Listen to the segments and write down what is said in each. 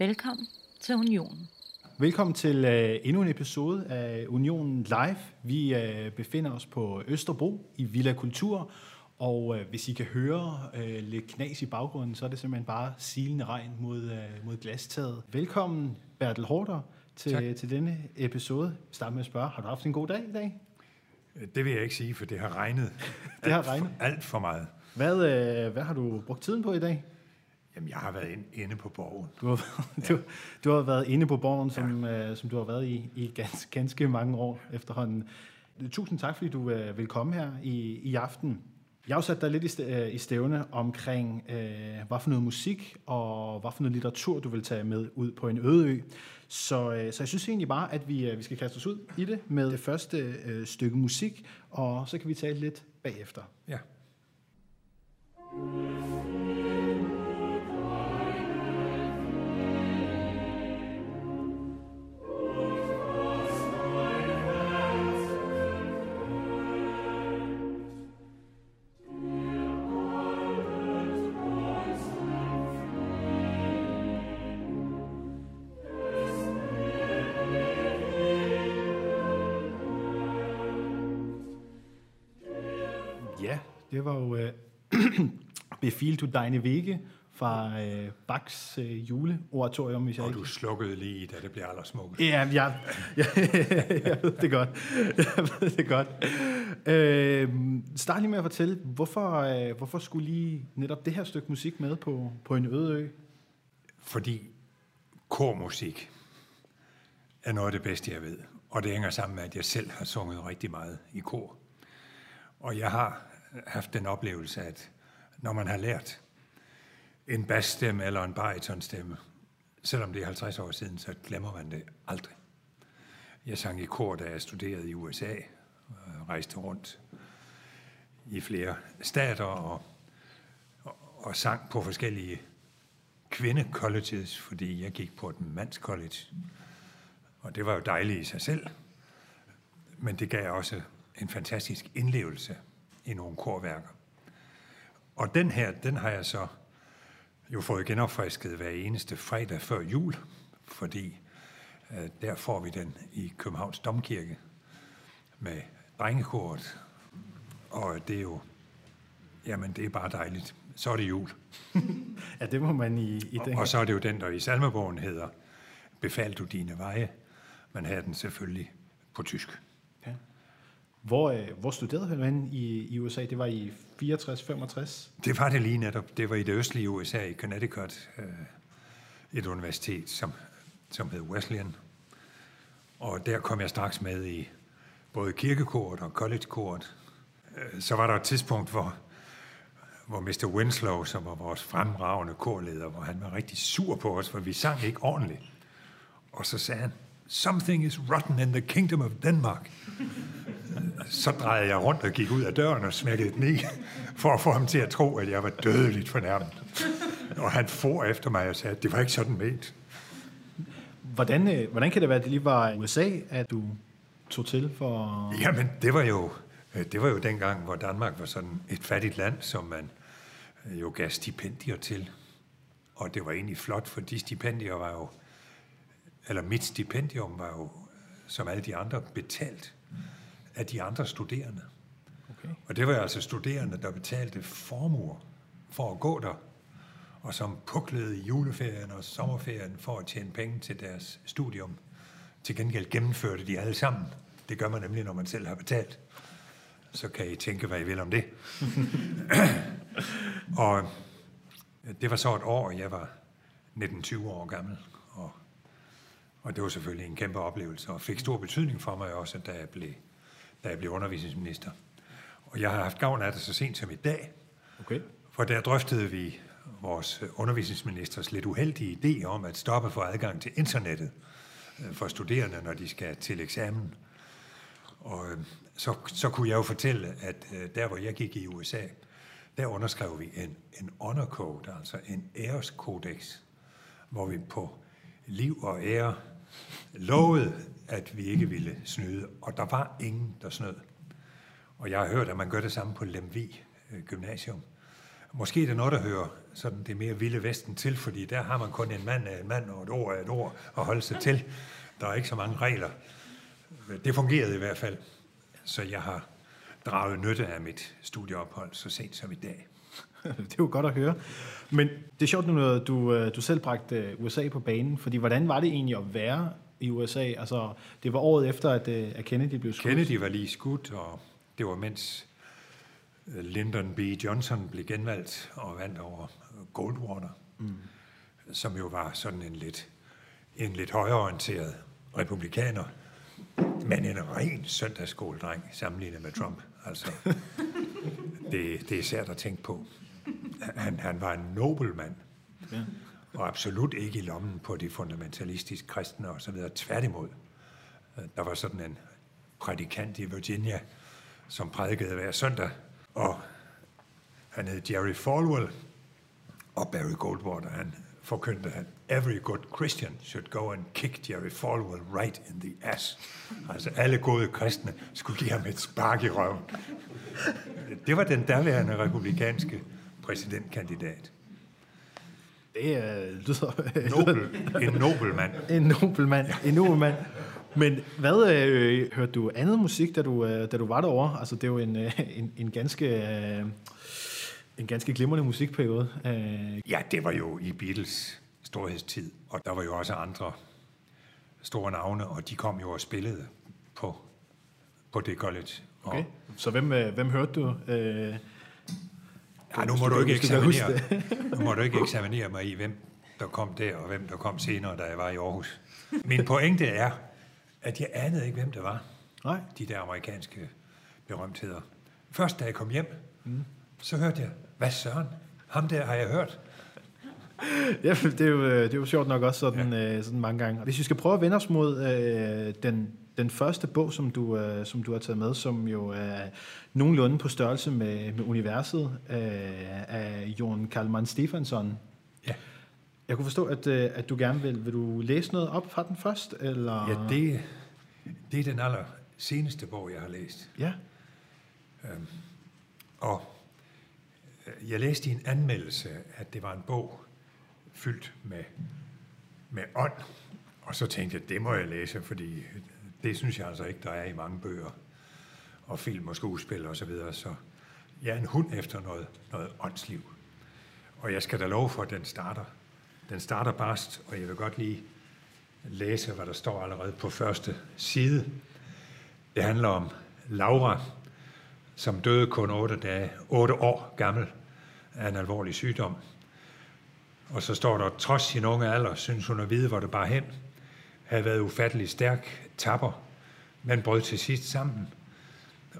Velkommen til Unionen. Velkommen til uh, endnu en episode af Unionen Live. Vi uh, befinder os på Østerbro i Villa Kultur, og uh, hvis I kan høre uh, lidt knas i baggrunden, så er det simpelthen bare silende regn mod, uh, mod glastaget. Velkommen, Bertel Hårder, til, til denne episode. Start med at spørge, har du haft en god dag i dag? Det vil jeg ikke sige, for det har regnet. det har regnet? Alt for meget. Hvad, uh, hvad har du brugt tiden på i dag? Jamen, jeg har været inde på borgen. Du har, du, ja. du har været inde på borgen, som, ja. uh, som du har været i, i ganske, ganske mange år efterhånden. Tusind tak, fordi du uh, vil komme her i, i aften. Jeg har sat dig lidt i, i stævne omkring, uh, hvad for noget musik og hvad for noget litteratur, du vil tage med ud på en øde ø. Så, uh, så jeg synes egentlig bare, at vi, uh, vi skal kaste os ud i det med det første uh, stykke musik, og så kan vi tale lidt bagefter. Ja. Befil to deine Wege fra uh, Bachs uh, juleoratorium, hvis jeg Og ikke... du slukkede lige, da det blev allersmukkest. Ja, jeg, jeg, jeg ved det godt. Jeg ved det godt. Uh, start lige med at fortælle, hvorfor, uh, hvorfor skulle lige netop det her stykke musik med på, på en øde ø? Fordi kormusik er noget af det bedste, jeg ved. Og det hænger sammen med, at jeg selv har sunget rigtig meget i kor. Og jeg har haft den oplevelse, at når man har lært en bassstemme eller en baritonstemme, selvom det er 50 år siden, så glemmer man det aldrig. Jeg sang i kor, da jeg studerede i USA, og øh, rejste rundt i flere stater og, og, og sang på forskellige kvindecolleges, fordi jeg gik på et mandscollege. Og det var jo dejligt i sig selv, men det gav også en fantastisk indlevelse i nogle korværker. Og den her, den har jeg så jo fået genopfrisket hver eneste fredag før jul, fordi øh, der får vi den i Københavns Domkirke med drengekoret. Og det er jo, jamen det er bare dejligt. Så er det jul. ja, det må man i, i den Og, og så er det jo den, der i salmebogen hedder, Befal du dine veje. Man havde den selvfølgelig på tysk. Hvor, øh, hvor studerede du i, i USA? Det var i 64-65? Det var det lige netop. Det var i det østlige USA, i Connecticut, øh, et universitet, som, som hed Wesleyan. Og der kom jeg straks med i både kirkekort og collegekort. Øh, så var der et tidspunkt, hvor, hvor Mr. Winslow, som var vores fremragende korleder, hvor han var rigtig sur på os, for vi sang ikke ordentligt. Og så sagde han, Something is rotten in the kingdom of Denmark. Så drejede jeg rundt og gik ud af døren og smækkede den i, for at få ham til at tro, at jeg var dødeligt fornærmet. Og han for efter mig og sagde, at det var ikke sådan ment. Hvordan, hvordan kan det være, at det lige var USA, at du tog til for... Jamen, det var jo, det var jo dengang, hvor Danmark var sådan et fattigt land, som man jo gav stipendier til. Og det var egentlig flot, for de stipendier var jo eller mit stipendium var jo, som alle de andre, betalt af de andre studerende. Okay. Og det var altså studerende, der betalte formuer for at gå der, og som puklede i juleferien og sommerferien for at tjene penge til deres studium. Til gengæld gennemførte de alle sammen. Det gør man nemlig, når man selv har betalt. Så kan I tænke, hvad I vil om det. og det var så et år, jeg var 19-20 år gammel, og og det var selvfølgelig en kæmpe oplevelse, og fik stor betydning for mig også, da jeg blev, da jeg blev undervisningsminister. Og jeg har haft gavn af det så sent som i dag, okay. for der drøftede vi vores undervisningsministers lidt uheldige idé om at stoppe for adgang til internettet øh, for studerende, når de skal til eksamen. Og øh, så, så kunne jeg jo fortælle, at øh, der, hvor jeg gik i USA, der underskrev vi en, en honor code, altså en æreskodex, hvor vi på liv og ære lovede, at vi ikke ville snyde, og der var ingen, der snød. Og jeg har hørt, at man gør det samme på Lemvi øh, Gymnasium, Måske er det noget, der hører sådan det mere vilde vesten til, fordi der har man kun en mand af en mand og et ord af et ord at holde sig til. Der er ikke så mange regler. Det fungerede i hvert fald, så jeg har draget nytte af mit studieophold så sent som i dag. det er jo godt at høre. Men det er sjovt nu, at du, øh, du selv bragte øh, USA på banen, fordi hvordan var det egentlig at være i USA? Altså, det var året efter, at, øh, at Kennedy blev skudt. Kennedy var lige skudt, og det var mens øh, Lyndon B. Johnson blev genvalgt og vandt over Goldwater, mm. som jo var sådan en lidt, en lidt højreorienteret republikaner, men en ren søndagsskoledreng sammenlignet med Trump. Altså, det, det er sært at tænke på. Han, han var en nobel mand, ja og absolut ikke i lommen på de fundamentalistiske kristne og så videre. Tværtimod. Der var sådan en prædikant i Virginia, som prædikede hver søndag, og han hed Jerry Falwell, og Barry Goldwater, han forkyndte, at every good Christian should go and kick Jerry Falwell right in the ass. Altså alle gode kristne skulle give ham et spark i røven. Det var den daværende republikanske præsidentkandidat. Det er lyder... Nobel, en nobel mand. En nobel mand. Ja. En nobel mand. Men hvad øh, hørte du andet musik, da du, øh, da du var derovre? Altså, det er jo en, øh, en, en ganske... Øh, en ganske glimrende musikperiode. Øh. Ja, det var jo i Beatles storhedstid, og der var jo også andre store navne, og de kom jo og spillede på, på det college. Okay. Og, Så hvem, øh, hvem hørte du? Øh, ja, nu må du, ikke eksaminere, nu må du ikke eksaminere mig i, hvem der kom der, og hvem der kom senere, da jeg var i Aarhus. Min pointe er, at jeg anede ikke, hvem det var. Nej. De der amerikanske berømtheder. Først da jeg kom hjem, mm. så hørte jeg, hvad søren? Ham der har jeg hørt. ja, det er, jo, øh, det er jo sjovt nok også sådan, ja. øh, sådan mange gange. Hvis vi skal prøve at vende os mod øh, den, den første bog, som du, øh, som du har taget med, som jo er nogenlunde på størrelse med, med universet øh, af Jon Kalman Stefansson. Ja. Jeg kunne forstå, at, øh, at du gerne vil, vil du læse noget op fra den først? Eller? Ja, det, det er den aller seneste bog, jeg har læst. Ja. Øhm, og jeg læste i en anmeldelse, at det var en bog fyldt med, med ånd, og så tænkte jeg, det må jeg læse, fordi det synes jeg altså ikke, der er i mange bøger, og film og skuespil og så videre, så jeg er en hund efter noget, noget åndsliv. Og jeg skal da love for, at den starter. Den starter barst, og jeg vil godt lige læse, hvad der står allerede på første side. Det handler om Laura, som døde kun 8, dage, 8 år gammel af en alvorlig sygdom. Og så står der, trods sin unge alder, synes hun at vide, hvor det bare hen, havde været ufattelig stærk, tapper, men brød til sidst sammen.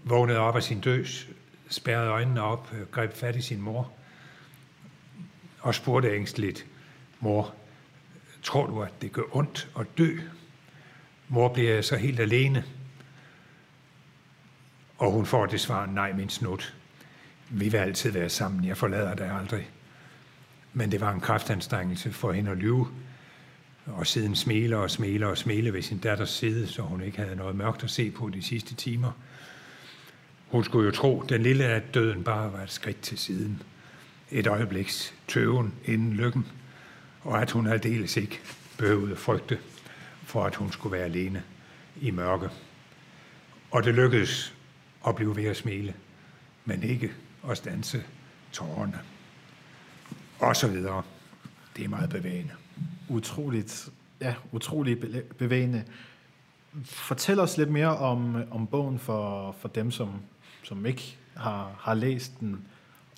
Vågnede op af sin døs, spærrede øjnene op, øh, greb fat i sin mor og spurgte ængsteligt, mor, tror du, at det gør ondt at dø? Mor bliver så helt alene. Og hun får det svar, nej, min snut. Vi vil altid være sammen, jeg forlader dig aldrig. Men det var en kraftanstrengelse for hende at lyve, og siden smile og smile og smile ved sin datters side, så hun ikke havde noget mørkt at se på de sidste timer. Hun skulle jo tro, den lille at døden bare var et skridt til siden. Et øjebliks tøven inden lykken, og at hun aldeles ikke behøvede frygte for, at hun skulle være alene i mørke. Og det lykkedes at blive ved at smile, men ikke at stanse tårerne. Og så videre. Det er meget bevægende. Utroligt, ja, utroligt bevægende. Fortæl os lidt mere om, om bogen for, for dem, som, som ikke har, har læst den.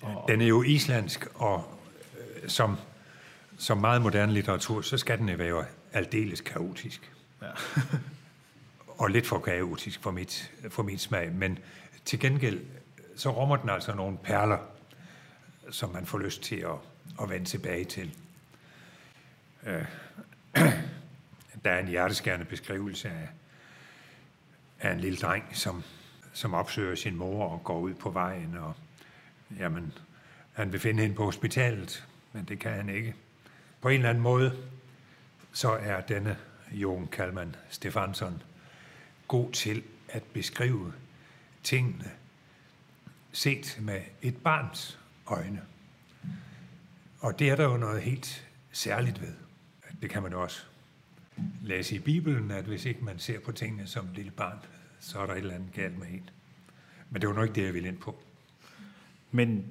Og, den er jo islandsk, og øh, som, som meget moderne litteratur, så skal den være aldeles kaotisk. Ja. og lidt for kaotisk for mit, for mit smag, men til gengæld så rummer den altså nogle perler, som man får lyst til at, at vende tilbage til. Øh, der er en hjerteskærende beskrivelse af, af en lille dreng, som, som opsøger sin mor og går ud på vejen, og jamen, han vil finde hende på hospitalet, men det kan han ikke. På en eller anden måde, så er denne Jon Kalman Stefansson god til at beskrive tingene set med et barns øjne. Og det er der jo noget helt særligt ved. Det kan man også læse i Bibelen, at hvis ikke man ser på tingene som et lille barn, så er der et eller andet galt med en. Men det var nok ikke det, jeg ville ind på. Men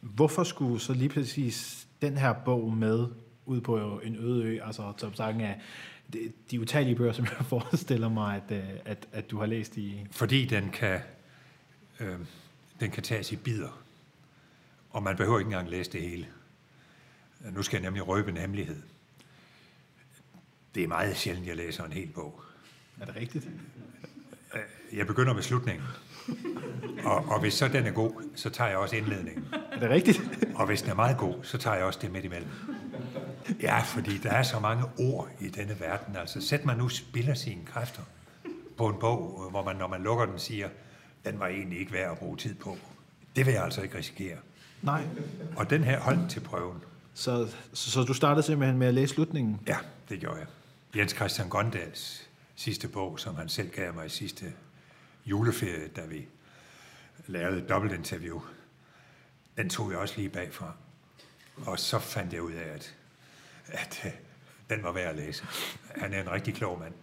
hvorfor skulle så lige præcis den her bog med ud på en øde ø, altså som sagen af de, de utallige bøger, som jeg forestiller mig, at, øh, at, at du har læst i... Fordi den kan, øh, den kan tages i bidder, og man behøver ikke engang læse det hele. Nu skal jeg nemlig røbe en hemmelighed. Det er meget sjældent, jeg læser en hel bog. Er det rigtigt? Jeg begynder med slutningen. Og, og hvis så den er god, så tager jeg også indledningen. Er det rigtigt? Og hvis den er meget god, så tager jeg også det midt imellem. Ja, fordi der er så mange ord i denne verden. Altså, sæt man nu spiller sine kræfter på en bog, hvor man, når man lukker den, siger, den var egentlig ikke værd at bruge tid på. Det vil jeg altså ikke risikere. Nej. Og den her holdt til prøven. Så, så, så du startede simpelthen med at læse slutningen? Ja, det gjorde jeg. Jens Christian Gondals sidste bog, som han selv gav mig i sidste juleferie, da vi lavede et dobbeltinterview, den tog jeg også lige bagfra. Og så fandt jeg ud af, at, at øh, den var værd at læse. Han er en rigtig klog mand.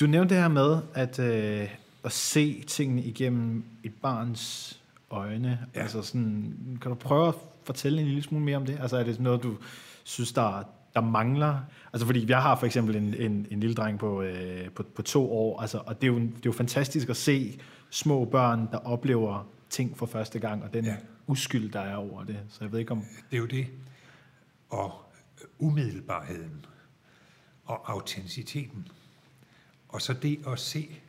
Du nævnte det her med at, øh, at se tingene igennem et barns øjne. Ja. Altså sådan, kan du prøve at fortælle en lille smule mere om det? Altså er det noget, du synes, der, der mangler? Altså fordi jeg har for eksempel en, en, en lille dreng på, øh, på, på to år, altså, og det er, jo, det er jo fantastisk at se små børn, der oplever ting for første gang, og den ja. Uskyld, der er over det. Så jeg ved ikke om... Det er jo det. Og umiddelbarheden og autenticiteten. Og så det at se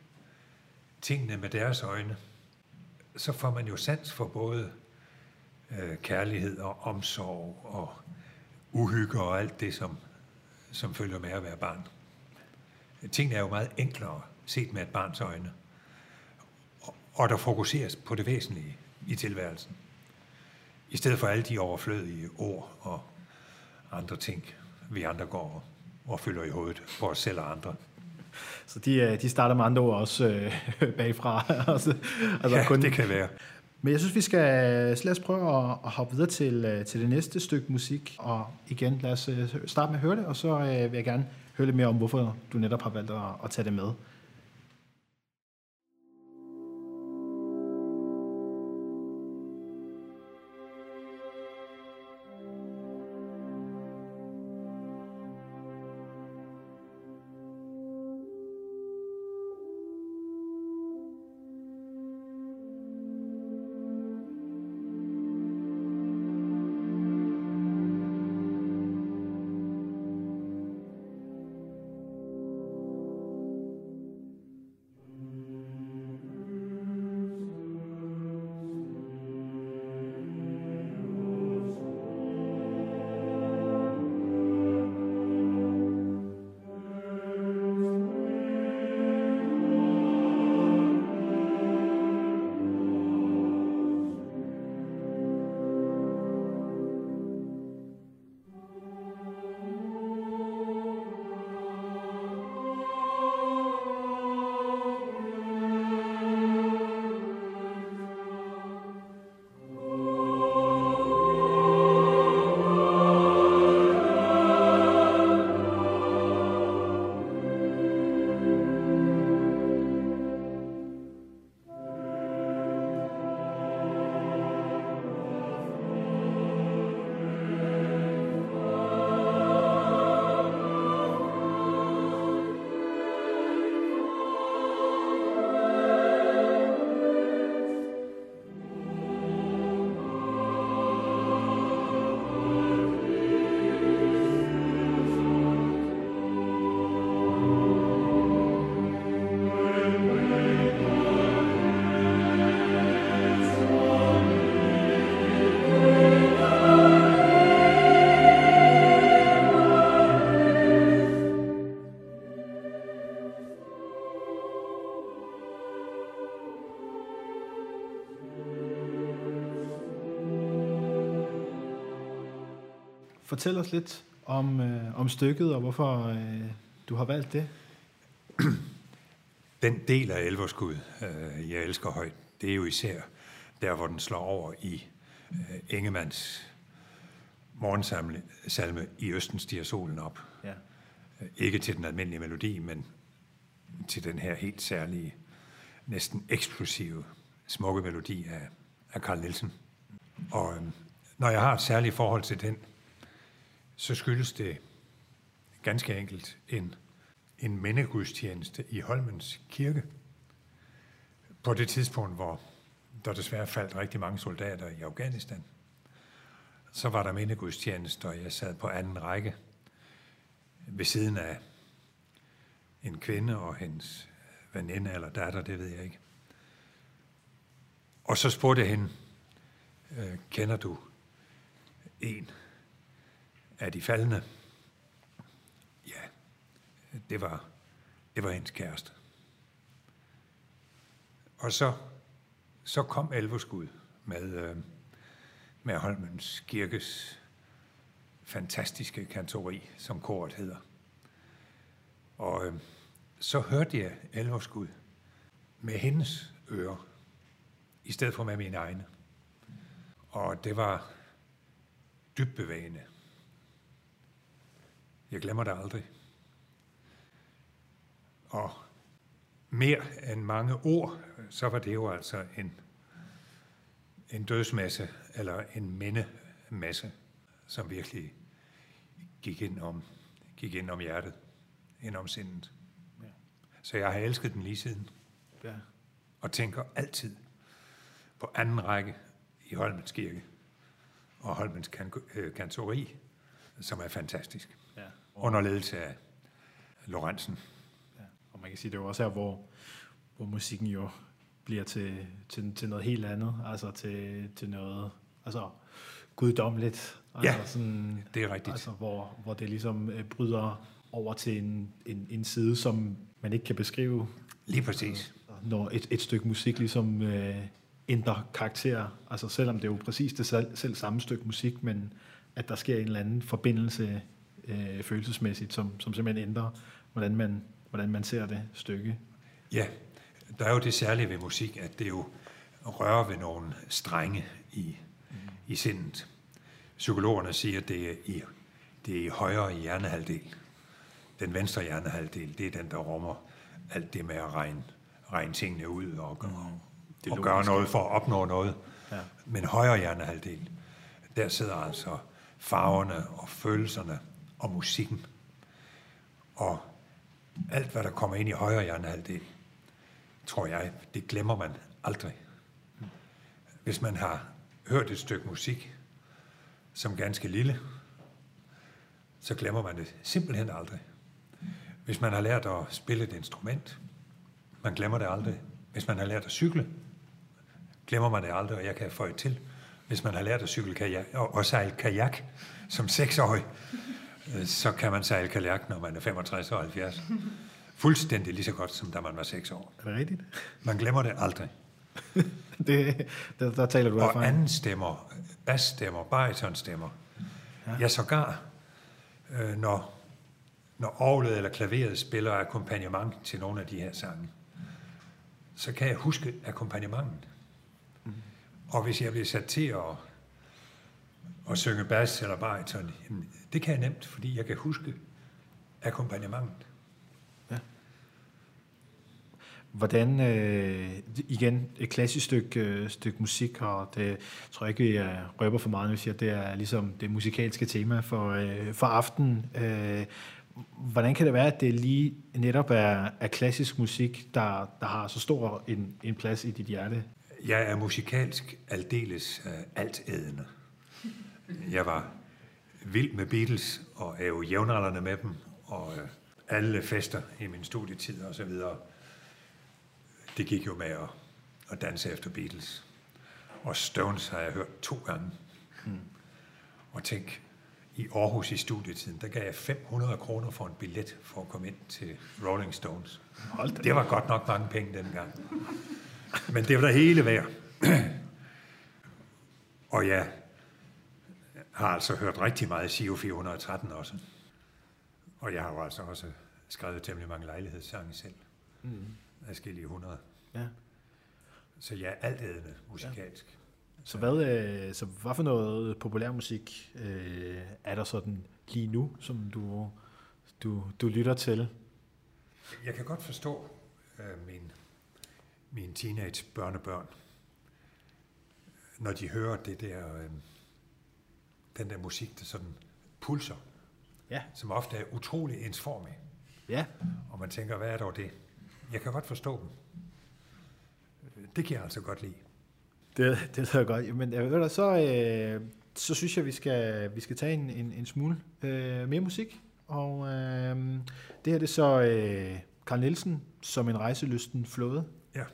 tingene med deres øjne, så får man jo sans for både øh, kærlighed og omsorg og uhygge og alt det, som, som følger med at være barn. Tingene er jo meget enklere set med et barns øjne. Og, der fokuseres på det væsentlige i tilværelsen. I stedet for alle de overflødige ord og andre ting, vi andre går og, fylder i hovedet på os selv og andre. Så de, øh, de starter med andre ord også øh, bagfra. altså, altså Ja, det kan være. Men jeg synes, vi skal lad os prøve at, at hoppe videre til, øh, til det næste stykke musik. Og igen, lad os øh, starte med at høre det, og så øh, vil jeg gerne høre lidt mere om, hvorfor du netop har valgt at, at tage det med. Fortæl os lidt om, øh, om stykket, og hvorfor øh, du har valgt det. Den del af Elverskud, øh, jeg elsker højt, det er jo især der, hvor den slår over i øh, Ingemanns morgensalme I Østen stiger solen op. Ja. Ikke til den almindelige melodi, men til den her helt særlige, næsten eksplosive, smukke melodi af, af Carl Nielsen. Og øhm, når jeg har et særligt forhold til den, så skyldes det ganske enkelt en, en mindegudstjeneste i Holmens Kirke. På det tidspunkt, hvor der desværre faldt rigtig mange soldater i Afghanistan, så var der mindegudstjeneste, og jeg sad på anden række ved siden af en kvinde og hendes veninde eller datter, det ved jeg ikke. Og så spurgte jeg hende, øh, kender du en af de faldende? Ja, det var, det var hendes kæreste. Og så, så kom Elverskud med, øh, med Holmens Kirkes fantastiske kantori, som koret hedder. Og øh, så hørte jeg Elverskud med hendes ører, i stedet for med mine egne. Og det var dybt bevægende. Jeg glemmer det aldrig. Og mere end mange ord, så var det jo altså en, en dødsmasse, eller en mindemasse, som virkelig gik ind om, gik ind om hjertet, ind om sindet. Ja. Så jeg har elsket den lige siden, ja. og tænker altid på anden række i Holmens Kirke, og Holmens kan- øh, kantori, som er fantastisk. Under ledelse af Lorentzen. Ja. Og man kan sige, det er jo også her, hvor, hvor musikken jo bliver til, til, til noget helt andet, altså til, til noget altså guddommeligt. Altså Ja, sådan, det er rigtigt. Altså, hvor, hvor det ligesom øh, bryder over til en, en, en side, som man ikke kan beskrive, Lige præcis. når et, et stykke musik ligesom øh, ændrer karakter. Altså selvom det er jo præcis det selv, selv samme stykke musik, men at der sker en eller anden forbindelse øh, følelsesmæssigt, som, som simpelthen ændrer, hvordan man, hvordan man ser det stykke. Ja, der er jo det særlige ved musik, at det jo rører ved nogle strenge i, i sindet. Psykologerne siger, at det er i, det er i højre hjernehalvdel. Den venstre hjernehalvdel, det er den, der rummer alt det med at regne, regne tingene ud og, mm. Det og gøre noget for at opnå noget. Ja. Men højre hjernehalvdel, der sidder altså farverne og følelserne og musikken. Og alt, hvad der kommer ind i højre hjernehalvdel, tror jeg, det glemmer man aldrig. Hvis man har hørt et stykke musik som ganske lille, så glemmer man det simpelthen aldrig. Hvis man har lært at spille et instrument, man glemmer det aldrig. Hvis man har lært at cykle, glemmer man det aldrig, og jeg kan få til. Hvis man har lært at cykle kajak, og, og sejle kajak som seksårig, så kan man sejle kajak, når man er 65 og 70. Fuldstændig lige så godt, som da man var 6 år. Er det rigtigt? Man glemmer det aldrig. det, der, der taler du Og erfaring. anden stemmer, basstemmer, baritonstemmer. Ja, ja sågar, øh, når, når orglet eller klaveret spiller akkompagnement til nogle af de her sange, så kan jeg huske akkompagnementet. Mm. Og hvis jeg bliver sat til at, at synge bas eller bariton, det kan jeg nemt, fordi jeg kan huske akkompagnementet. Hvordan, øh, igen, et klassisk stykke, øh, stykke musik, og det tror jeg ikke, jeg røber for meget, når jeg siger, at det er ligesom det musikalske tema for, øh, for aftenen. Øh, hvordan kan det være, at det lige netop er, er klassisk musik, der, der har så stor en, en plads i dit hjerte? Jeg er musikalsk aldeles uh, altædende. Jeg var vild med Beatles, og er jo jævnaldrende med dem, og uh, alle fester i min studietid og så videre, det gik jo med at, at danse efter Beatles. Og Stones har jeg hørt to gange. Mm. Og tænk, i Aarhus i studietiden, der gav jeg 500 kroner for en billet for at komme ind til Rolling Stones. Hold Det var godt nok mange penge dengang. Men det var der hele værd. Og jeg har altså hørt rigtig meget Sio 413 også. Og jeg har jo altså også skrevet temmelig mange lejlighedssange selv. Mm. Adskillige hundrede. Ja. Så jeg er altædende musikalsk. Så hvad, øh, så hvad for noget populærmusik øh, er der sådan lige nu, som du, du, du lytter til? Jeg kan godt forstå øh, min, mine teenage børnebørn, når de hører det der, øh, den der musik, der sådan pulser, Ja. som ofte er utrolig ensformig. Ja, Og man tænker, hvad er dog det? Jeg kan godt forstå dem. Det kan jeg altså godt lide. det, det lyder godt. Men øh, så, øh, så synes jeg, vi skal, vi skal tage en, en, en smule øh, mere musik. Og øh, det her det er så øh, Carl Nielsen som en rejselysten flåde. Ja.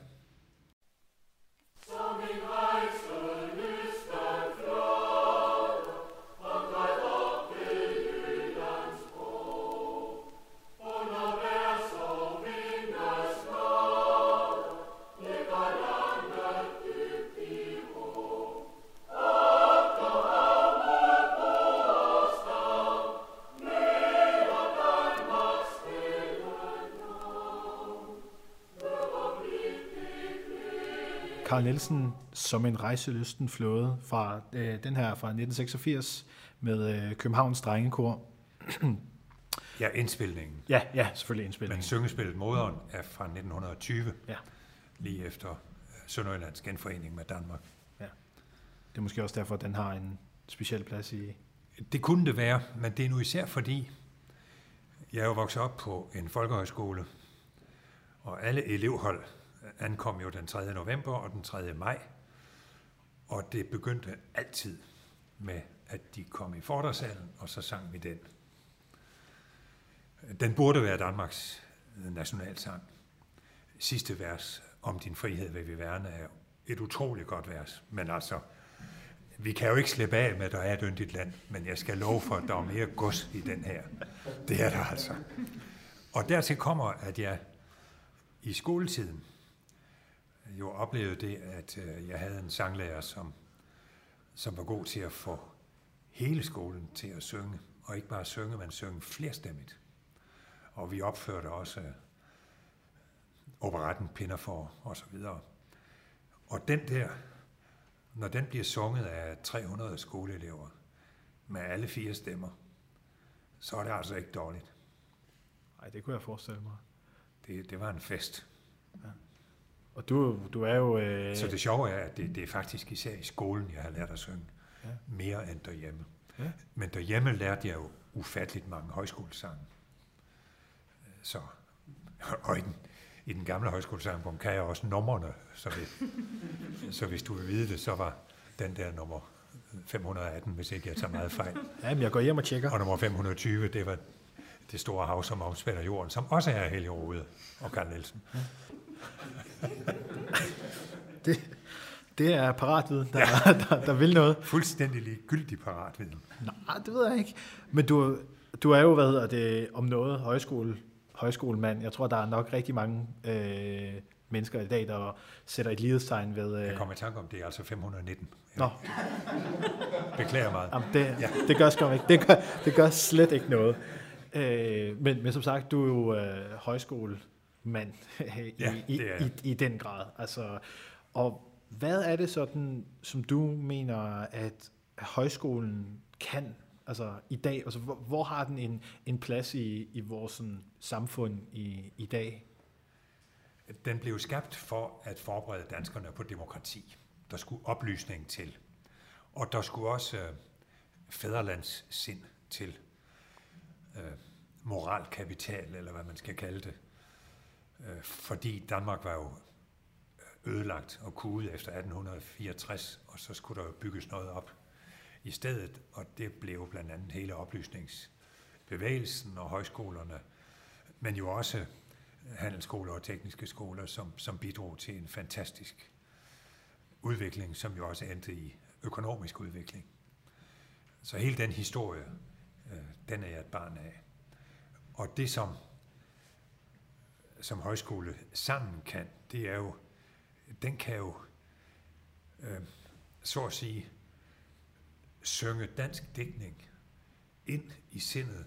Carl Nielsen som en rejselysten flåde fra øh, den her fra 1986 med øh, Københavns Drengekor. Ja, indspilningen. Ja, ja, selvfølgelig Men indspilning. syngespillet Moderen er fra 1920, Ja, lige efter øh, Sønderjyllands genforening med Danmark. det er måske også derfor, at den har en speciel plads i... Det kunne det være, men det er nu især fordi, jeg er jo vokset op på en folkehøjskole, og alle elevhold ankom jo den 3. november og den 3. maj, og det begyndte altid med, at de kom i fordersalen, og så sang vi den. Den burde være Danmarks øh, nationalsang. Sidste vers, om din frihed vil vi værne, er et utroligt godt vers, men altså, vi kan jo ikke slippe af med, at der er et yndigt land, men jeg skal love for, at der er mere gods i den her. Det er der altså. Og dertil kommer, at jeg i skoletiden jo oplevede det, at øh, jeg havde en sanglærer, som, som var god til at få hele skolen til at synge, og ikke bare synge, men synge flerstemmigt. Og vi opførte også øh, operetten Pinderfor og så videre. Og den der, når den bliver sunget af 300 skoleelever med alle fire stemmer, så er det altså ikke dårligt. Nej, det kunne jeg forestille mig. Det, det var en fest. Og du, du er jo... Øh, Så det sjove er, at det, det er faktisk især i skolen, jeg har lært at synge. Ja. Mere end derhjemme. Ja. Men derhjemme lærte jeg jo ufatteligt mange højskolesange. Så, og i den, i den gamle højskolesangbog kan jeg også numrene, så, hvis, så hvis du vil vide det, så var den der nummer 518, hvis ikke jeg tager meget fejl. Ja, men jeg går hjem og tjekker. Og nummer 520, det var det store hav, som omspænder jorden, som også er Helge Rode og Karl Nielsen. Det, det er paratviden, der, ja. der, der vil noget. Fuldstændig ligegyldig paratviden. Nej, det ved jeg ikke. Men du, du er jo, hvad hedder det, om noget højskole, højskolemand. Jeg tror, der er nok rigtig mange øh, mennesker i dag, der sætter et lighedstegn ved... Øh, Jeg kommer i tanke om, det er altså 519. Nå, Jeg beklager meget. jamen, det, ja. det gør skam ikke. Det gør, det gør slet ikke noget. Øh, men, men som sagt, du er jo øh, højskolemand i, Ja, i, i, i den grad. Altså, og hvad er det sådan, som du mener, at højskolen kan altså, i dag? Altså, hvor, hvor har den en, en plads i, i vores sådan, samfund i, i dag? Den blev skabt for at forberede danskerne på demokrati. Der skulle oplysning til. Og der skulle også øh, fæderlandssind til. Øh, moralkapital, eller hvad man skal kalde det. Øh, fordi Danmark var jo øh, ødelagt og kuget efter 1864, og så skulle der jo bygges noget op i stedet, og det blev blandt andet hele oplysningsbevægelsen og højskolerne, men jo også handelsskoler og tekniske skoler, som, som bidrog til en fantastisk udvikling, som jo også endte i økonomisk udvikling. Så hele den historie, øh, den er jeg et barn af. Og det, som, som højskole sammen kan, det er jo, den kan jo, øh, så at sige, synge dansk dækning ind i sindet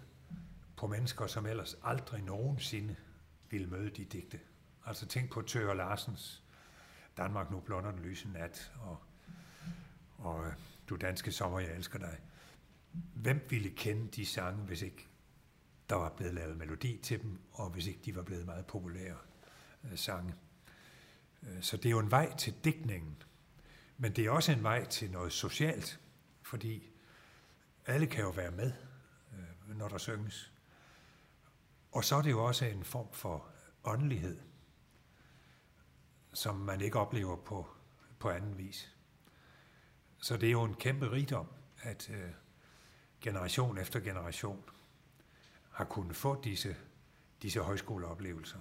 på mennesker, som ellers aldrig nogensinde ville møde de digte. Altså tænk på Tøger Larsens Danmark nu blunder den lyse nat, og, og øh, Du danske sommer, jeg elsker dig. Hvem ville kende de sange, hvis ikke der var blevet lavet melodi til dem, og hvis ikke de var blevet meget populære øh, sange? Øh, så det er jo en vej til digtningen, men det er også en vej til noget socialt, fordi alle kan jo være med, øh, når der synges. Og så er det jo også en form for åndelighed, som man ikke oplever på, på anden vis. Så det er jo en kæmpe rigdom, at øh, generation efter generation har kunnet få disse, disse højskoleoplevelser.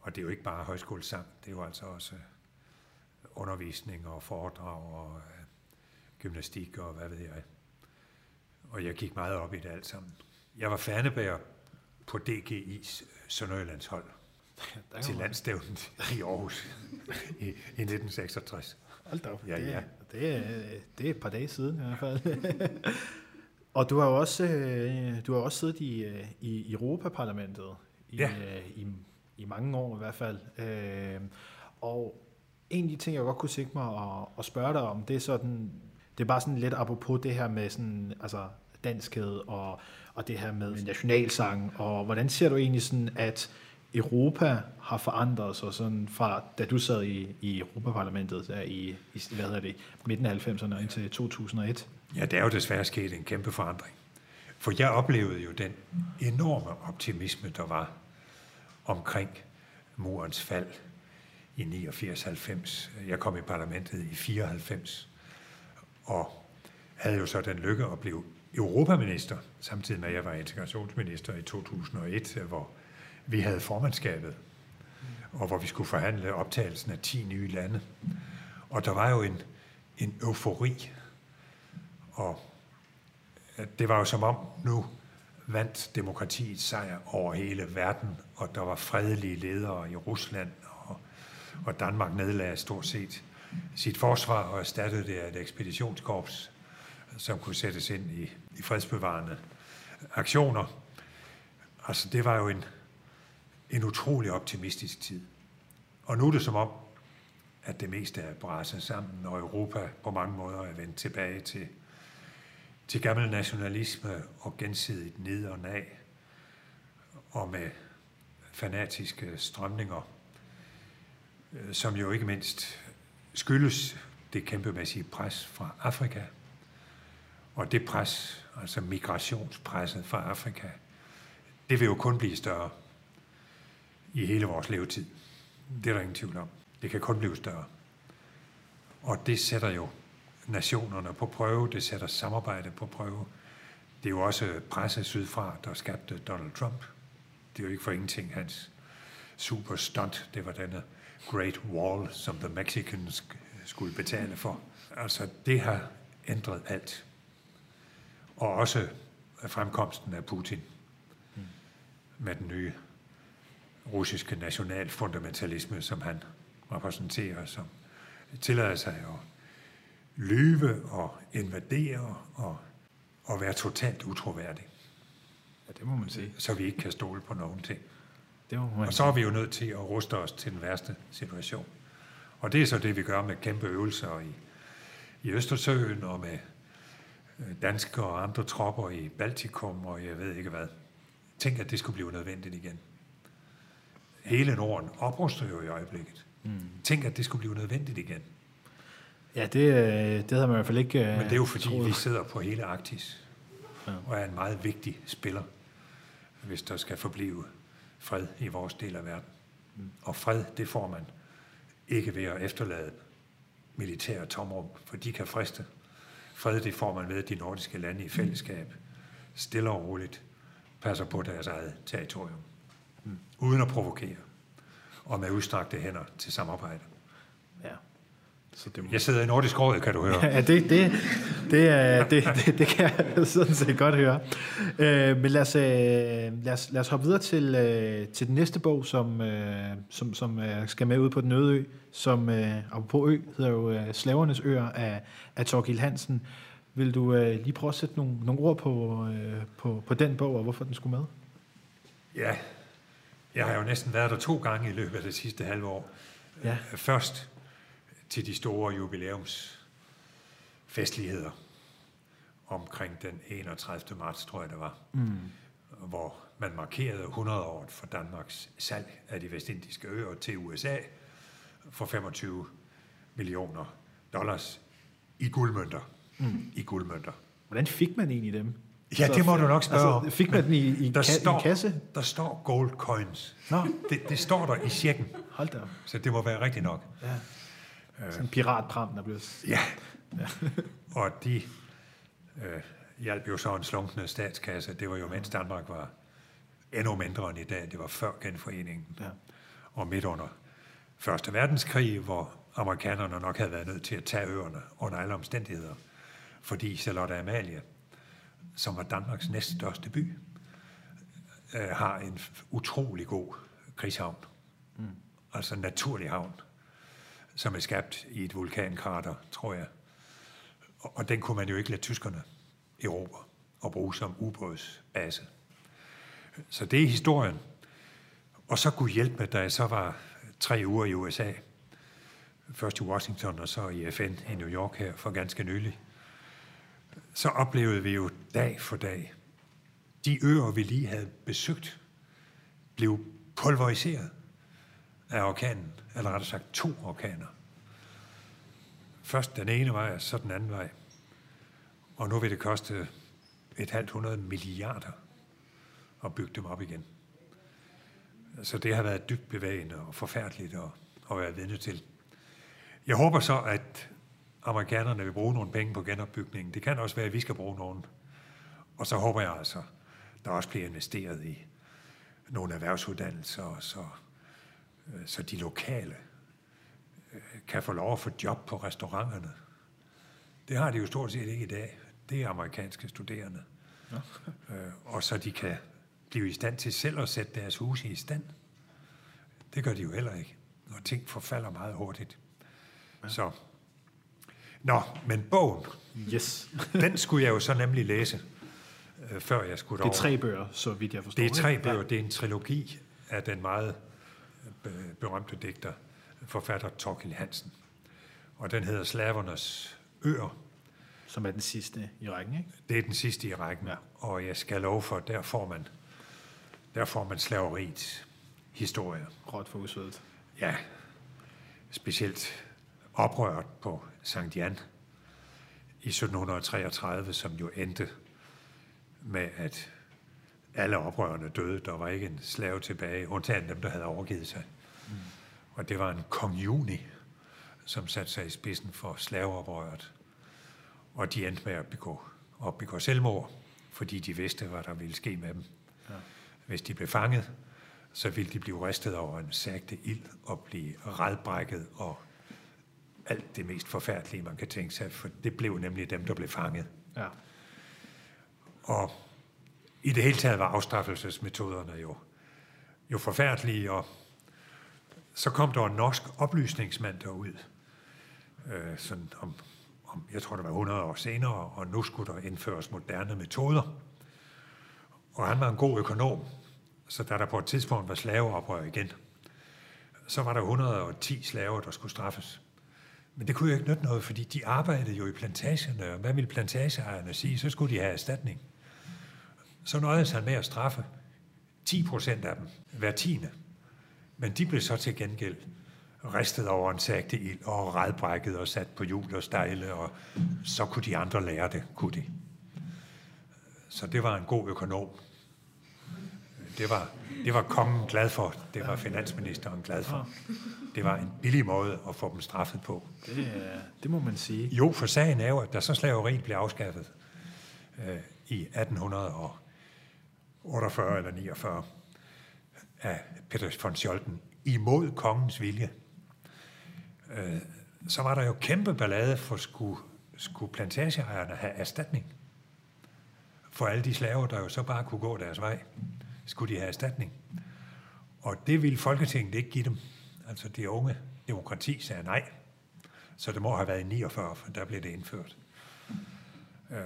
Og det er jo ikke bare højskolesang, det er jo altså også undervisning og foredrag og øh, gymnastik og hvad ved jeg. Og jeg gik meget op i det alt sammen. Jeg var fanebærer på DGI's Sønderjyllands hold til landstævnet i Aarhus i, i 1966. Hold da op. Ja, det, ja. Det, er, det er et par dage siden i hvert fald. og du har jo også, øh, du har også siddet i, øh, i Europaparlamentet i, Ja. øh, i, i mange år i hvert fald. Øh, Og en af de ting, jeg godt kunne tænke mig at, at spørge dig om, det er sådan, det er bare sådan lidt apropos det her med sådan, altså danskhed og, og det her med nationalsang, og hvordan ser du egentlig sådan, at Europa har forandret sig sådan fra, da du sad i, i Europaparlamentet der i, i, hvad hedder det, midten af 90'erne og indtil 2001? Ja, det er jo desværre sket en kæmpe forandring. For jeg oplevede jo den enorme optimisme, der var omkring murens fald i 89-90. Jeg kom i parlamentet i 94 og havde jo så den lykke at blive europaminister, samtidig med at jeg var integrationsminister i 2001, hvor vi havde formandskabet, og hvor vi skulle forhandle optagelsen af 10 nye lande. Og der var jo en, en eufori, og at det var jo som om nu vandt demokratiet sejr over hele verden, og der var fredelige ledere i Rusland, og, og Danmark nedlagde stort set sit forsvar og erstattede det af et ekspeditionskorps, som kunne sættes ind i, i fredsbevarende aktioner. Altså det var jo en, en utrolig optimistisk tid. Og nu er det som om, at det meste er braset sammen, og Europa på mange måder er vendt tilbage til, til gammel nationalisme og gensidigt ned og nag, og med fanatiske strømninger, øh, som jo ikke mindst skyldes det kæmpemæssige pres fra Afrika, og det pres, altså migrationspresset fra Afrika, det vil jo kun blive større i hele vores levetid. Det er der ingen tvivl om. Det kan kun blive større. Og det sætter jo nationerne på prøve, det sætter samarbejde på prøve. Det er jo også presset sydfra, der skabte Donald Trump. Det er jo ikke for ingenting hans super stunt. Det var denne Great Wall, som the Mexicans skulle betale for. Altså, det har ændret alt. Og også fremkomsten af Putin med den nye russiske nationalfundamentalisme, som han repræsenterer, som tillader sig at lyve og invadere og, og være totalt utroværdig, Ja, det må man sige. så vi ikke kan stole på nogen ting. Det må man Og så er vi jo nødt til at ruste os til den værste situation. Og det er så det, vi gør med kæmpe øvelser i, i Østersøen og med øh, danske og andre tropper i Baltikum og jeg ved ikke hvad. Tænk, at det skulle blive nødvendigt igen. Hele Norden opruster jo i øjeblikket. Mm. Tænk, at det skulle blive nødvendigt igen. Ja, det, øh, det havde man i hvert fald ikke øh, Men det er jo fordi, troet. vi sidder på hele Arktis Ja. og er en meget vigtig spiller, hvis der skal forblive fred i vores del af verden. Og fred, det får man ikke ved at efterlade militære tomrum, for de kan friste. Fred, det får man ved, at de nordiske lande i fællesskab stille og roligt passer på deres eget territorium, uden at provokere, og med udstrakte hænder til samarbejde. Så det må... Jeg sidder i Nordisk Råd, kan du høre. Ja, det, det, det, er, det, det, det kan jeg sådan set godt høre. Øh, men lad os, øh, lad, os, lad os hoppe videre til, øh, til den næste bog, som, øh, som, som øh, skal med ud på den øde ø, som øh, apropos ø hedder jo øh, Slavernes Øer af, af Torgild Hansen. Vil du øh, lige prøve at sætte nogle, nogle ord på, øh, på, på den bog, og hvorfor den skulle med? Ja, jeg har jo næsten været der to gange i løbet af det sidste halve år. Ja. Først til de store jubilæums festligheder omkring den 31. marts, tror jeg det var, mm. hvor man markerede 100 år for Danmarks salg af de vestindiske øer til USA for 25 millioner dollars i guldmønter. Mm. I guldmønter. Hvordan fik man egentlig dem? Ja, det må du nok spørge altså. Fik man den i, i, Der ka- står, i kasse? der står gold coins. Nå, Det, det står der i cirken, hold da så det må være rigtigt nok. Sådan en piratpram, der blev... Ja. Og de øh, hjalp jo så en slunkende statskasse. Det var jo, mens Danmark var endnu mindre end i dag. Det var før genforeningen. Ja. Og midt under Første Verdenskrig, hvor amerikanerne nok havde været nødt til at tage øerne under alle omstændigheder. Fordi Charlotte Amalie, som var Danmarks næststørste by, øh, har en utrolig god krigshavn. Mm. Altså en naturlig havn, som er skabt i et vulkankrater, tror jeg. Og, og den kunne man jo ikke lade tyskerne erobre og bruge som ubådsbase. Så det er historien. Og så kunne hjælpe med, da jeg så var tre uger i USA, først i Washington og så i FN i New York her for ganske nylig, så oplevede vi jo dag for dag, de øer, vi lige havde besøgt, blev pulveriseret af orkanen, eller rettere sagt to orkaner. Først den ene vej, og så den anden vej. Og nu vil det koste et halvt hundrede milliarder at bygge dem op igen. Så det har været dybt bevægende og forfærdeligt at, at være vidne til. Jeg håber så, at amerikanerne vil bruge nogle penge på genopbygningen. Det kan også være, at vi skal bruge nogen. Og så håber jeg altså, der også bliver investeret i nogle erhvervsuddannelser, så, så de lokale øh, kan få lov at få job på restauranterne. Det har de jo stort set ikke i dag. Det er amerikanske studerende. Øh, og så de kan blive i stand til selv at sætte deres huse i stand. Det gør de jo heller ikke. Og ting forfalder meget hurtigt. Så. Nå, men bogen, Yes. den skulle jeg jo så nemlig læse, øh, før jeg skulle Det er derover. tre bøger, så vidt jeg forstår. Det er tre bøger. Det er en trilogi af den meget berømte digter, forfatter Torkild Hansen. Og den hedder Slavernes Øer. Som er den sidste i rækken, ikke? Det er den sidste i rækken. Ja. Og jeg skal love for, der får man, der får man slaveriets historie. Råt for usødet. Ja, specielt oprøret på Sankt Jan i 1733, som jo endte med, at alle oprørerne døde. Der var ikke en slave tilbage, undtagen dem, der havde overgivet sig. Mm. Og det var en kong Juni, som satte sig i spidsen for slaveoprøret. Og de endte med at begå, at begå selvmord, fordi de vidste, hvad der ville ske med dem. Ja. Hvis de blev fanget, så ville de blive ristet over en sagte ild og blive redbrækket og alt det mest forfærdelige, man kan tænke sig, for det blev nemlig dem, der blev fanget. Ja. Og i det hele taget var afstraffelsesmetoderne jo, jo forfærdelige, og så kom der en norsk oplysningsmand derud, øh, sådan om, om, jeg tror det var 100 år senere, og nu skulle der indføres moderne metoder. Og han var en god økonom, så da der på et tidspunkt var slaveoprør igen, så var der 110 slaver, der skulle straffes. Men det kunne jo ikke nytte noget, fordi de arbejdede jo i plantagerne, og hvad ville plantageejerne sige? Så skulle de have erstatning. Så nøjedes han med at straffe 10 procent af dem, hver tiende. Men de blev så til gengæld ristet over en sagte ild og redbrækket og sat på hjul og stejle, og så kunne de andre lære det, kunne de. Så det var en god økonom. Det var, det var kongen glad for, det var finansministeren glad for. Det var en billig måde at få dem straffet på. Det, er- det må man sige. Jo, for sagen er jo, at da så slaveriet blev afskaffet øh, i 48 eller 49 af Peter von Scholten imod kongens vilje, øh, så var der jo kæmpe ballade for skulle, skulle plantageejerne have erstatning for alle de slaver, der jo så bare kunne gå deres vej. Skulle de have erstatning? Og det ville Folketinget ikke give dem. Altså det unge demokrati sagde nej. Så det må have været i 49, for der blev det indført. Øh,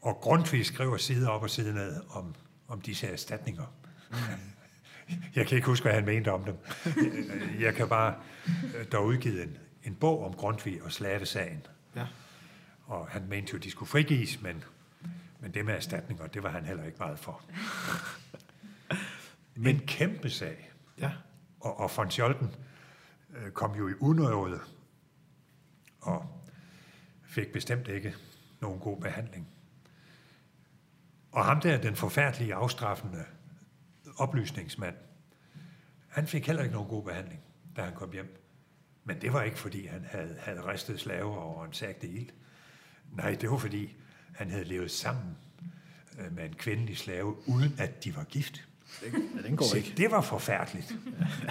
og Grundtvig skriver side op og side ned om, om disse erstatninger. Jeg kan ikke huske, hvad han mente om dem. Jeg kan bare, der er udgivet en, en bog om Grundtvig og slavesagen. Ja. Og han mente jo, de skulle frigives, men, men det med erstatninger, det var han heller ikke meget for. Men en kæmpe sag. Ja. Og, og von Scholten øh, kom jo i unåde og fik bestemt ikke nogen god behandling. Og ham der, den forfærdelige afstraffende oplysningsmand, han fik heller ikke nogen god behandling, da han kom hjem. Men det var ikke, fordi han havde, havde ristet slaver over en sagte ild. Nej, det var, fordi han havde levet sammen øh, med en kvindelig slave, uden at de var gift. Ja, den går Se, ikke. det var forfærdeligt.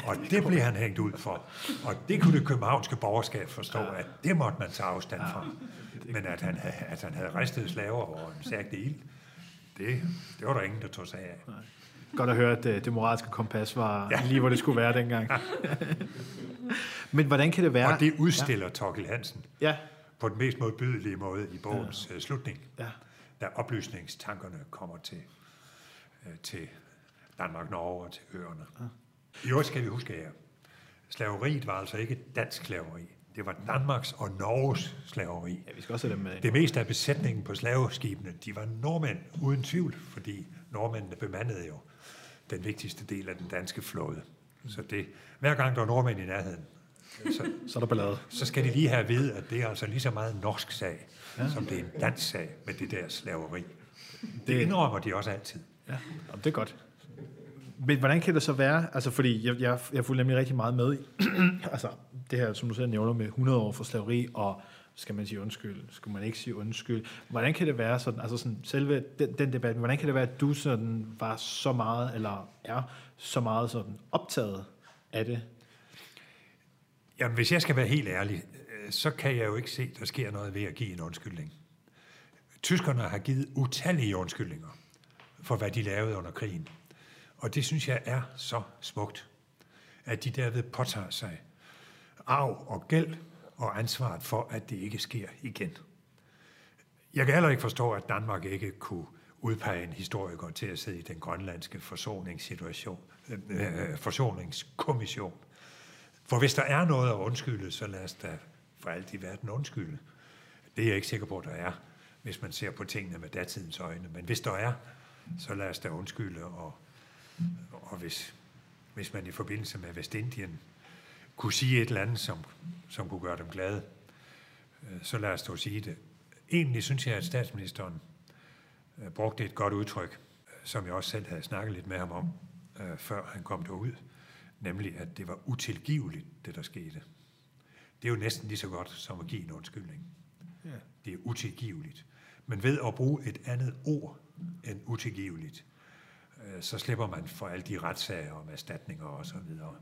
Og det blev han hængt ud for. Og det kunne det københavnske borgerskab forstå, at det måtte man tage afstand fra. Men at han, havde- at han havde ristet slaver over en sagte ild, det, det var der ingen, der tog sig af. Godt at høre, at øh, det moralske kompas var ja. lige, hvor det skulle være dengang. Men hvordan kan det være... Og det udstiller Torkel Hansen Ja, på den mest modbydelige måde i bogens ja. slutning, ja. da oplysningstankerne kommer til, øh, til Danmark, Norge og til øerne. I øvrigt skal vi huske her, slaveriet var altså ikke dansk slaveri. Det var Danmarks og Norges slaveri. ja vi skal også have dem med. Det meste af besætningen på slaveskibene, de var nordmænd, uden tvivl, fordi nordmændene bemandede jo den vigtigste del af den danske flåde. Så det, hver gang der er nordmænd i nærheden, så, Så er der ballade. så skal de lige have at vide, at det er altså lige så meget en norsk sag, ja. som det er en dansk sag med det der slaveri. Det indrømmer de også altid. Ja, jamen, det er godt. Men hvordan kan det så være, altså fordi jeg, jeg, jeg fulgte nemlig rigtig meget med i, altså det her, som du selv nævner med 100 år for slaveri, og skal man sige undskyld, skal man ikke sige undskyld. Hvordan kan det være sådan, altså sådan selve den, den debat, hvordan kan det være, at du sådan var så meget, eller er så meget sådan optaget af det? Jamen, hvis jeg skal være helt ærlig, øh, så kan jeg jo ikke se, at der sker noget ved at give en undskyldning. Tyskerne har givet utallige undskyldninger for, hvad de lavede under krigen. Og det synes jeg er så smukt, at de derved påtager sig arv og gæld og ansvaret for, at det ikke sker igen. Jeg kan heller ikke forstå, at Danmark ikke kunne udpege en historiker til at sidde i den grønlandske forsoningssituation, øh, øh forsoningskommission. For hvis der er noget at undskylde, så lad os da for alt i verden undskylde. Det er jeg ikke sikker på, at der er, hvis man ser på tingene med datidens øjne. Men hvis der er, så lad os da undskylde. Og, og hvis, hvis man i forbindelse med Vestindien kunne sige et eller andet, som, som kunne gøre dem glade, øh, så lad os dog sige det. Egentlig synes jeg, at statsministeren øh, brugte et godt udtryk, øh, som jeg også selv havde snakket lidt med ham om, før han kom derud, nemlig at det var utilgiveligt, det der skete. Det er jo næsten lige så godt som at give en undskyldning. Ja. Det er utilgiveligt. Men ved at bruge et andet ord end utilgiveligt, øh, så slipper man for alle de retssager om erstatninger og så videre.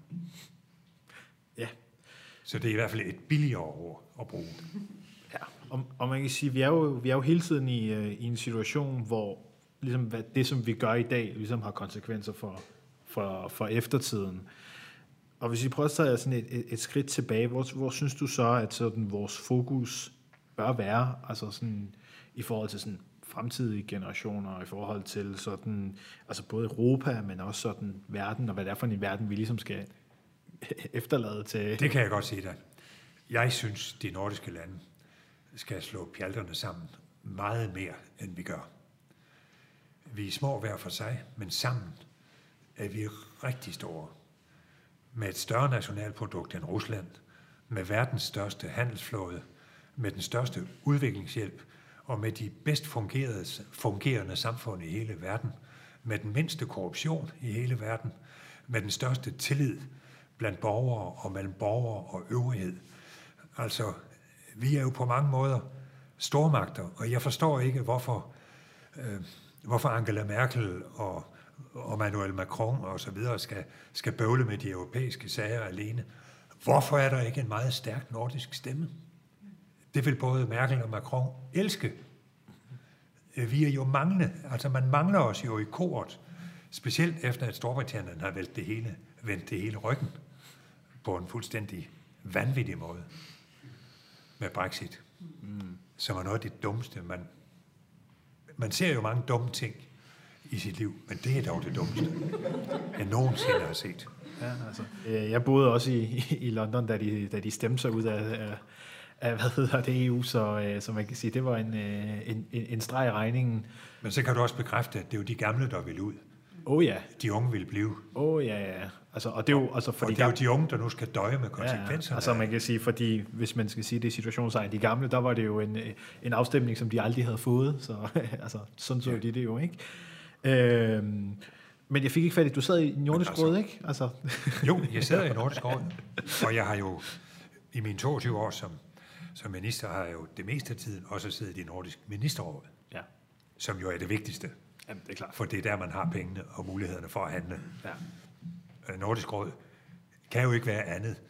Ja, Så det er i hvert fald et billigere ord at bruge. Ja, og, og man kan sige, vi er jo, vi er jo hele tiden i, øh, i en situation, hvor ligesom, hvad, det, som vi gør i dag, ligesom har konsekvenser for, for, for eftertiden. Og hvis vi prøver at tage sådan et, et, et skridt tilbage, hvor, hvor synes du så, at sådan vores fokus bør være, altså sådan i forhold til sådan fremtidige generationer, i forhold til sådan, altså både Europa, men også sådan verden, og hvad det er for en verden, vi ligesom skal efterlade til. Det kan jeg godt sige dig. Jeg synes, de nordiske lande skal slå pjalterne sammen meget mere, end vi gør. Vi er små hver for sig, men sammen er vi rigtig store. Med et større nationalprodukt end Rusland, med verdens største handelsflåde, med den største udviklingshjælp og med de bedst fungerende, fungerende samfund i hele verden, med den mindste korruption i hele verden, med den største tillid blandt borgere og mellem borgere og øvrighed. Altså, vi er jo på mange måder stormagter, og jeg forstår ikke, hvorfor, øh, hvorfor Angela Merkel og, og Emmanuel Macron og så videre skal, skal bøvle med de europæiske sager alene. Hvorfor er der ikke en meget stærk nordisk stemme? Det vil både Merkel og Macron elske. Øh, vi er jo manglende, altså man mangler os jo i kort, specielt efter at Storbritannien har vendt det hele, vendt det hele ryggen på en fuldstændig vanvittig måde med Brexit, mm. som er noget af det dummeste. Man, man ser jo mange dumme ting i sit liv, men det er dog det dummeste, jeg nogensinde har set. Ja, altså. Øh, jeg boede også i, i London, da de, da de stemte sig ud af, af, hvad hedder det, EU, så, øh, så man kan sige, det var en, øh, en, en, en streg i regningen. Men så kan du også bekræfte, at det er jo de gamle, der vil ud. Oh, ja, De unge vil blive. oh, ja, ja. Altså, og det er jo, altså, Og fordi det er jo de unge, der nu skal døje med Ja, konsekvenserne. altså af- man kan sige, fordi hvis man skal sige det i situationen, så er de gamle, der var det jo en, øh, en afstemning, som de aldrig havde fået, så altså, sådan så Ja. ja. de det jo, ikke? Øhm, men jeg fik ikke fat i, du sad i Nordisk altså- Råd, ikke? Altså, Jo, jeg sidder i Nordisk Råd, og jeg har jo i mine 22 år som, som minister, har jeg jo det meste af tiden også siddet i Nordisk Ministerråd, ja, som jo er det vigtigste, Jamen, det er klart. for det er der, man har pengene og mulighederne for at handle. Ja. Øh, Nordisk Råd kan jo ikke være andet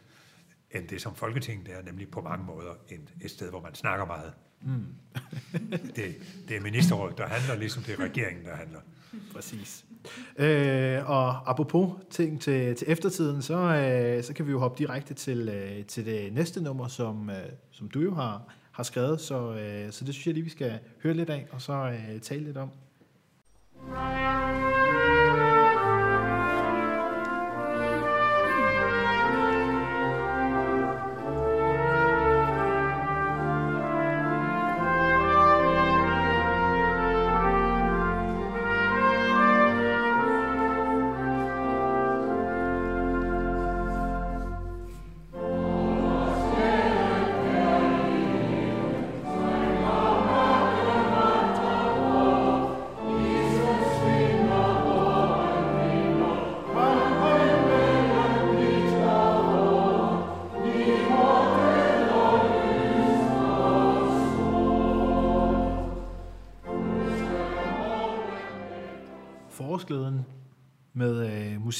end det, som Folketinget er, nemlig på mange måder et sted, hvor man snakker meget. Mm. det, det er ministerrådet, der handler, ligesom det er regeringen, der handler. Præcis. Øh, og apropos ting til, til eftertiden, så, øh, så kan vi jo hoppe direkte til, øh, til det næste nummer, som, øh, som du jo har, har skrevet. Så, øh, så det synes jeg lige, vi skal høre lidt af, og så øh, tale lidt om. Forårsglæden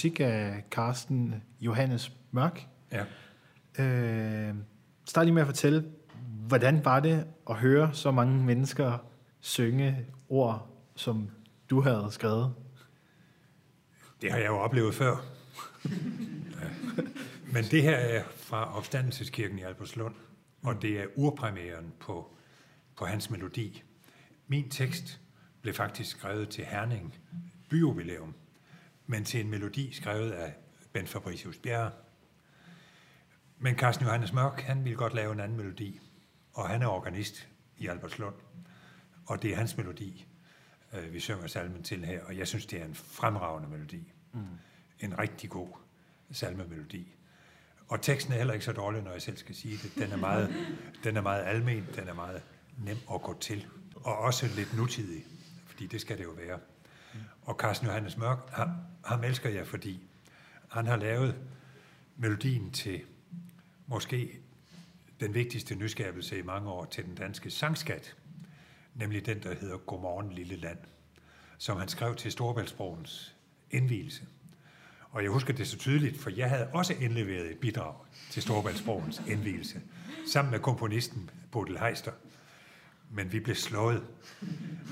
musik af Carsten Johannes Mørk. Ja. Øh, start lige med at fortælle, hvordan var det at høre så mange mennesker synge ord, som du havde skrevet? Det har jeg jo oplevet før. Men det her er fra opstandelseskirken i Albertslund, og det er urpremieren på, på hans melodi. Min tekst blev faktisk skrevet til Herning byjubilæum, men til en melodi skrevet af Ben Fabricius Bjerre. Men Carsten Johannes Mørk, han ville godt lave en anden melodi, og han er organist i Albertslund, og det er hans melodi, øh, vi synger salmen til her, og jeg synes, det er en fremragende melodi. Mm. En rigtig god salmemelodi. Og teksten er heller ikke så dårlig, når jeg selv skal sige det. Den er meget, den er meget almen, den er meget nem at gå til, og også lidt nutidig, fordi det skal det jo være. Og Carsten Johannes Mørk, ham, ham elsker jeg, fordi han har lavet melodien til måske den vigtigste nyskabelse i mange år til den danske sangskat, nemlig den, der hedder Godmorgen Lille Land, som han skrev til Storebæltsbroens indvielse. Og jeg husker det så tydeligt, for jeg havde også indleveret et bidrag til Storebæltsbroens indvielse, sammen med komponisten Bodil Heister. Men vi blev slået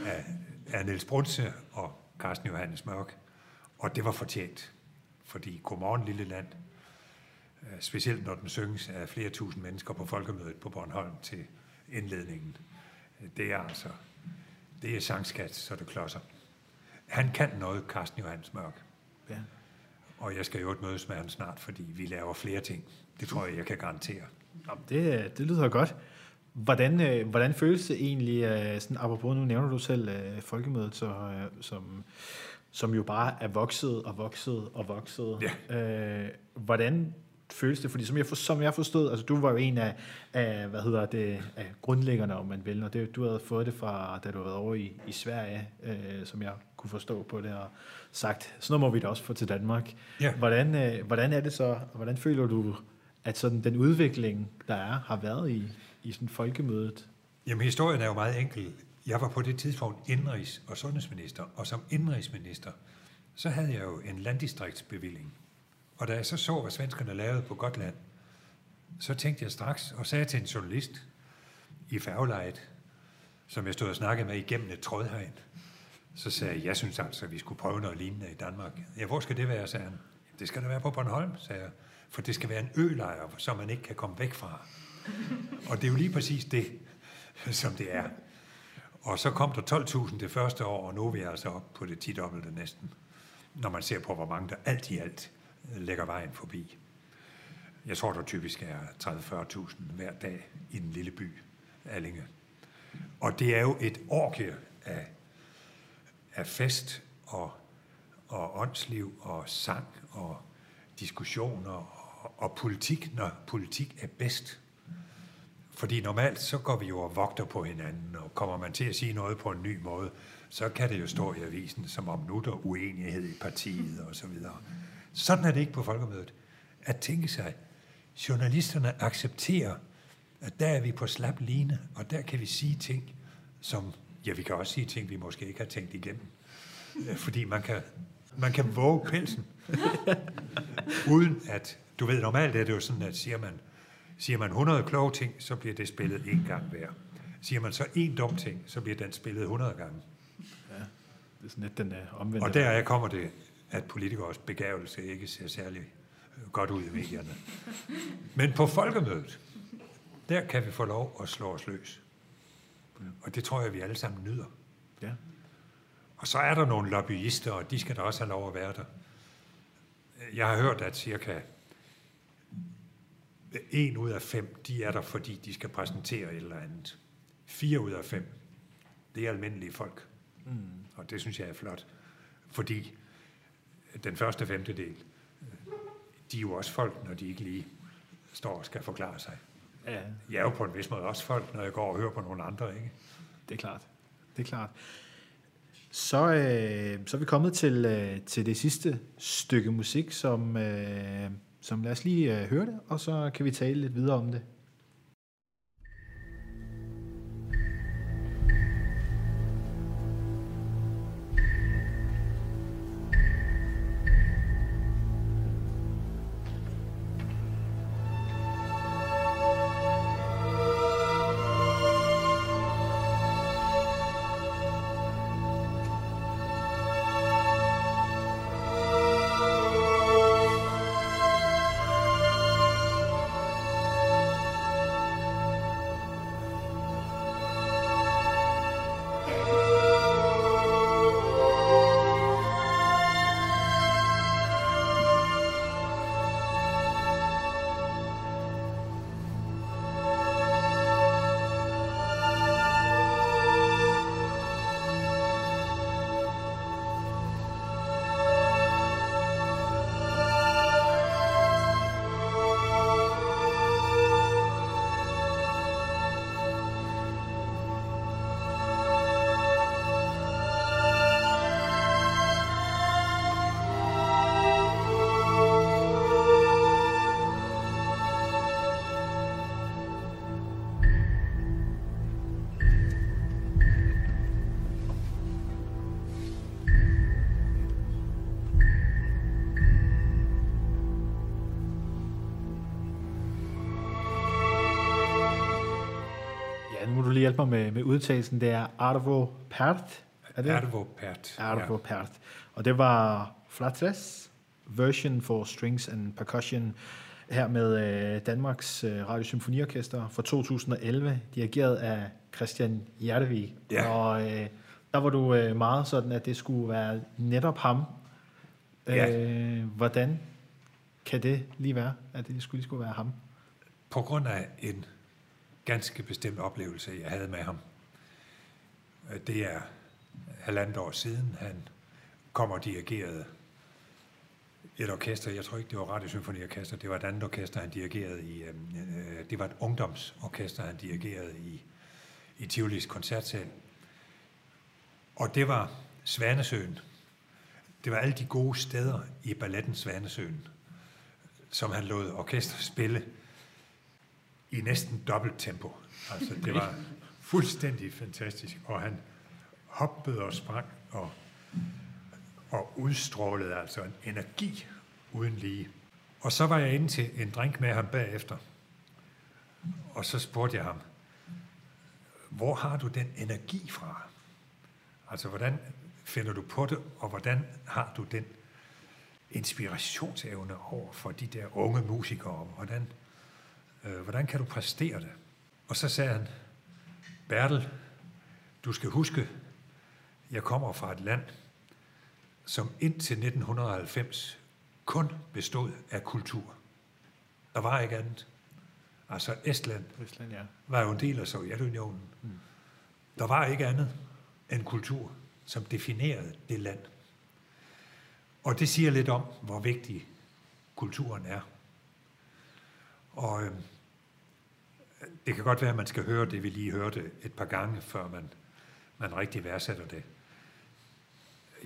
af, af Niels Brunse og Carsten Johannes Mørk, og det var fortjent, fordi Godmorgen Lille Land, øh, specielt når den synges af flere tusind mennesker på folkemødet på Bornholm til indledningen, øh, det er altså, det er sangskat, så det klodser. Han kan noget, Carsten Johannes Mørk. Ja. Og jeg skal jo ikke mødes med ham snart, fordi vi laver flere ting. Det tror jeg, jeg kan garantere. Jamen, det, det lyder godt. Hvordan, øh, hvordan føles det egentlig, øh, sådan, apropos nu nævner du selv øh, folkemødet, så, øh, som, som jo bare er vokset og vokset og vokset. Øh, hvordan føles det? Fordi som jeg, for, som jeg forstod, altså du var jo en af, af hvad hedder det, af grundlæggerne, om man vil, og det, du havde fået det fra, da du havde været over i, i Sverige, øh, som jeg kunne forstå på det, og sagt, sådan må vi da også få til Danmark. Ja. Hvordan, øh, hvordan er det så, og hvordan føler du, at sådan den udvikling, der er, har været i, i sådan folkemødet? Jamen, historien er jo meget enkel. Jeg var på det tidspunkt indrigs- og sundhedsminister, og som indrigsminister, så havde jeg jo en landdistriktsbevilling. Og da jeg så så, hvad svenskerne lavede på Gotland, så tænkte jeg straks og sagde til en journalist i færgelejet, som jeg stod og snakkede med igennem et trådhegn, så sagde jeg, jeg synes altså, at vi skulle prøve noget lignende i Danmark. Ja, hvor skal det være, sagde han. Det skal der være på Bornholm, sagde jeg. For det skal være en ølejr, som man ikke kan komme væk fra. Og det er jo lige præcis det, som det er. Og så kom der 12.000 det første år, og nu er vi altså op på det 10-dobbelte næsten, når man ser på, hvor mange der alt i alt øh, lægger vejen forbi. Jeg tror, der typisk er 30-40.000 hver dag i den lille by, Allinge. Og det er jo et orke af, af fest og, og åndsliv og sang og diskussioner og, og politik, når politik er bedst. Fordi normalt så går vi jo og vogter på hinanden, og kommer man til at sige noget på en ny måde, så kan det jo stå i avisen, som om nu der uenighed i partiet og så videre. Sådan er det ikke på folkemødet. At tænke sig, journalisterne accepterer, at der er vi på slap line, og der kan vi sige ting, som, ja, vi kan også sige ting, vi måske ikke har tænkt igennem. Øh, Fordi man kan, man kan våge pelsen, uden at, du ved, normalt er det jo sådan, at siger man, siger man 100 kloge ting, så bliver det spillet en gang hver. Siger man så en dum ting, så bliver den spillet 100 gange. Det er sådan lidt den uh, omvendte. Og deraf kommer det, at politikers begævelse ikke ser særlig øh, godt ud i medierne. Men på folkemødet, der kan vi få lov at slå os løs. Og det tror jeg, vi alle sammen nyder. Ja. Og så er der nogle lobbyister, og de skal da også have lov at være der. Jeg har hørt, at cirka en ud af fem, de er der, fordi de skal præsentere et eller andet. Fire ud af fem, det er almindelige folk. Mm. Og det synes jeg er flot. Fordi den første femtedel, de er jo også folk, når de ikke lige står og skal forklare sig. ja, Jeg er jo på en vis måde også folk, når jeg går og hører på nogle andre, ikke? det er klart. Det er klart. Så, øh, så er vi kommet til, øh, til det sidste stykke musik, som, øh, som lad os lige øh, høre det, og så kan vi tale lidt videre om det. Hjælpe mig med, med udtalelsen. Det er Arvo Pärt. Er det? Ervo Pert. Arvo Pärt. Og det var Flatres version for strings and percussion her med øh, Danmarks øh, Radiosymfoniorkester fra 2011, dirigeret af Christian Hjertevig. Ja. Og øh, der var du øh, meget sådan, at det skulle være netop ham. Ja. Øh, hvordan kan det lige være, at det skulle lige skulle være ham? På grund af en ganske bestemt oplevelse, jeg havde med ham. Øh, det er halvandet år siden, han kom og dirigerede et orkester. Jeg tror ikke, det var Radiosymfoniorkester. Det var et andet orkester, han dirigerede i. øh, øh Det var et ungdomsorkester, han dirigerede i, i Tivolis koncertsal. Og det var Svanesøen. Det var alle de gode steder i balletten Svanesøen, som han lod orkester spille i næsten dobbelt tempo. Altså, det var fuldstændig fantastisk, og han hoppede og sprang og, og udstrålede altså en energi uden lige. Og så var jeg inde til en drink med ham bagefter, og så spurgte jeg ham, hvor har du den energi fra? Altså, hvordan finder du på det, og hvordan har du den inspirationsevne over for de der unge musikere? Hvordan, hvordan kan du præstere det? Og så sagde han, Bertel, du skal huske, jeg kommer fra et land, som indtil 1990 kun bestod af kultur. Der var ikke andet. Altså Estland Rusland, ja. var jo en del af Sovjetunionen. Mm. Der var ikke andet end kultur, som definerede det land. Og det siger lidt om, hvor vigtig kulturen er. Og øh, det kan godt være, at man skal høre det, vi lige hørte et par gange, før man, man rigtig værdsætter det.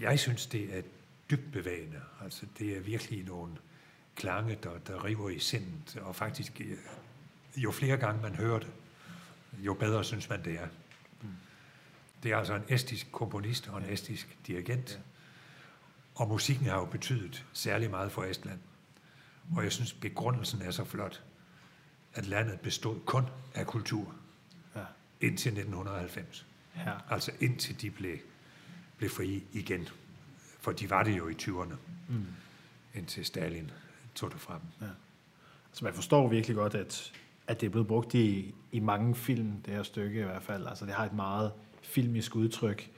Jeg synes, det er dybt bevægende. Altså, det er virkelig nogle klange, der, der river i sindet, og faktisk, øh, jo flere gange man hører det, jo bedre synes man, det er. Det er altså en estisk komponist og en estisk dirigent. Og musikken har jo betydet særlig meget for Estland. Og jeg synes, begrundelsen er så flot, at landet bestod kun af kultur Ja. indtil 1990. Ja. Altså indtil de blev, blev frie igen. For de var det jo i 20'erne, Mm. indtil Stalin tog det frem. Så man forstår virkelig godt, at, at det er blevet brugt i, i mange film, det her stykke i hvert fald. Altså det har et meget filmisk udtryk.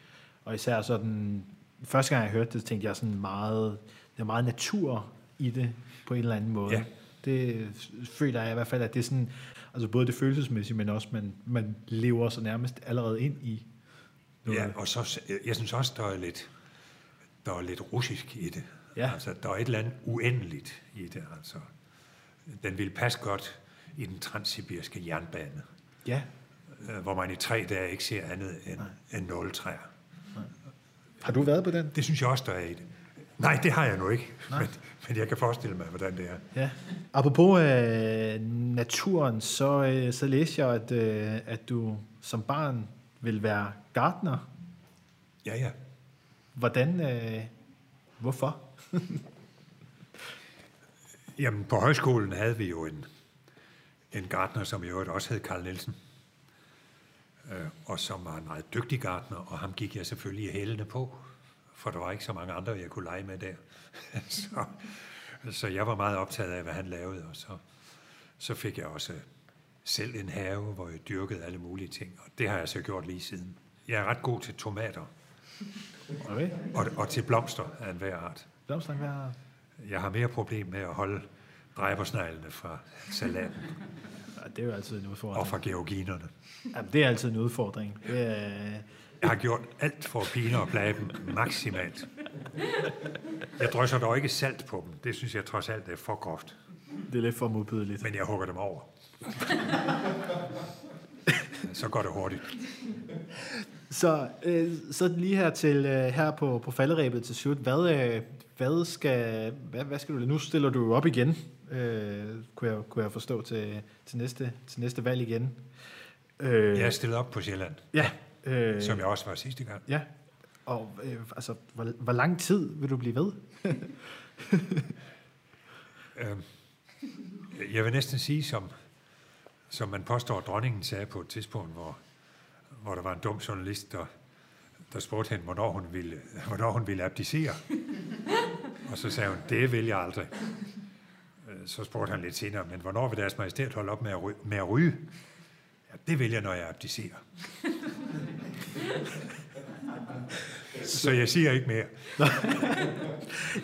Og især sådan, første gang jeg hørte det, tænkte jeg sådan meget, der er meget natur i det på en eller anden måde. Ja. Det føler jeg i hvert fald, at det er sådan, altså både det følelsesmæssige, men også man, man lever så nærmest allerede ind i noget. Ja, og så, jeg synes også, der er lidt, der er lidt russisk i det. Ja. Altså, der er et eller andet uendeligt i det. Altså, den vil passe godt i den transsibiriske jernbane, ja. øh, hvor man i tre dage ikke ser andet end, end nåletræer. Har du været på den? Det synes jeg også, der er i det. Nej, det har jeg nu ikke, men, men jeg kan forestille mig, hvordan det er. Ja. Apropos øh, naturen, så, øh, så læste jeg, at, øh, at du som barn vil være gartner. Ja, ja. Hvordan? Øh, hvorfor? Jamen, på højskolen havde vi jo en, en gartner, som i øvrigt også hed Karl Nielsen, øh, og som var en meget dygtig gartner, og ham gik jeg selvfølgelig i hælene på, for der var ikke så mange andre, jeg kunne lege med der. så, så jeg var meget optaget af, hvad han lavede, og så, så fik jeg også selv en have, hvor jeg dyrkede alle mulige ting, og det har jeg så gjort lige siden. Jeg er ret god til tomater, Okay. og, og til blomster af enhver art. Blomstring være... Jeg har mere problem med at holde dræbersneglene fra salaten det er jo altid en udfordring. og fra georginerne. Jamen, det er altid en udfordring. Det er, Jeg har gjort alt for at pine og plage dem maksimalt. Jeg drysser dog ikke salt på dem. Det synes jeg trods alt er for groft. det er lidt for modbydeligt. Men jeg hugger dem over. Så går det hurtigt. Så, øh, så lige her til øh, her på, på falderæbet til slut. Hvad, øh, hvad, skal, hvad, hvad skal du Nu stiller du op igen, øh, kunne, jeg, kunne jeg forstå, til, til, næste, til næste valg igen. Øh, Jeg er stillet op på Sjælland, Ja. Øh, som jeg også var sidste gang. Ja. Og øh, altså, hvor, hvor lang tid vil du blive ved? Øh, Jeg vil næsten sige, som, som man påstår, at dronningen sagde på et tidspunkt, hvor, hvor der var en dum journalist, der, der spurgte hende, hvornår hun, ville, hvornår hun ville abdicere. Og så sagde hun, det vil jeg aldrig. Øh, Så spurgte han lidt senere, men hvornår vil deres majestæt holde op med at? Med at ryge? Ja, det vil jeg, når jeg abdicerer. Så jeg siger ikke mere.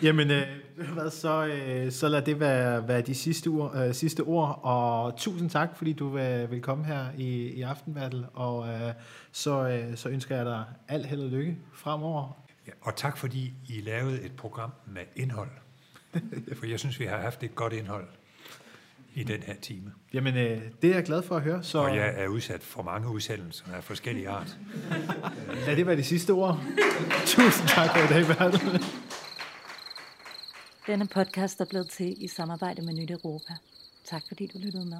Jamen, øh, hvad, så, øh, så lad det være, være de sidste ord, øh, sidste ord, og tusind tak, fordi du øh, vil komme her i, i Aftenbattle, og øh, så, øh, så ønsker jeg dig alt held og lykke fremover. Ja, og tak fordi I lavede et program med indhold. For jeg synes, vi har haft et godt indhold i den her time. Jamen, øh, det er jeg glad for at høre, så Og jeg er udsat for mange udsendelser af forskellige art. lad det være de sidste ord. tusind tak for i dag, Bertel. Denne podcast er blevet til i samarbejde med Nyt Europa. Tak fordi du lyttede med.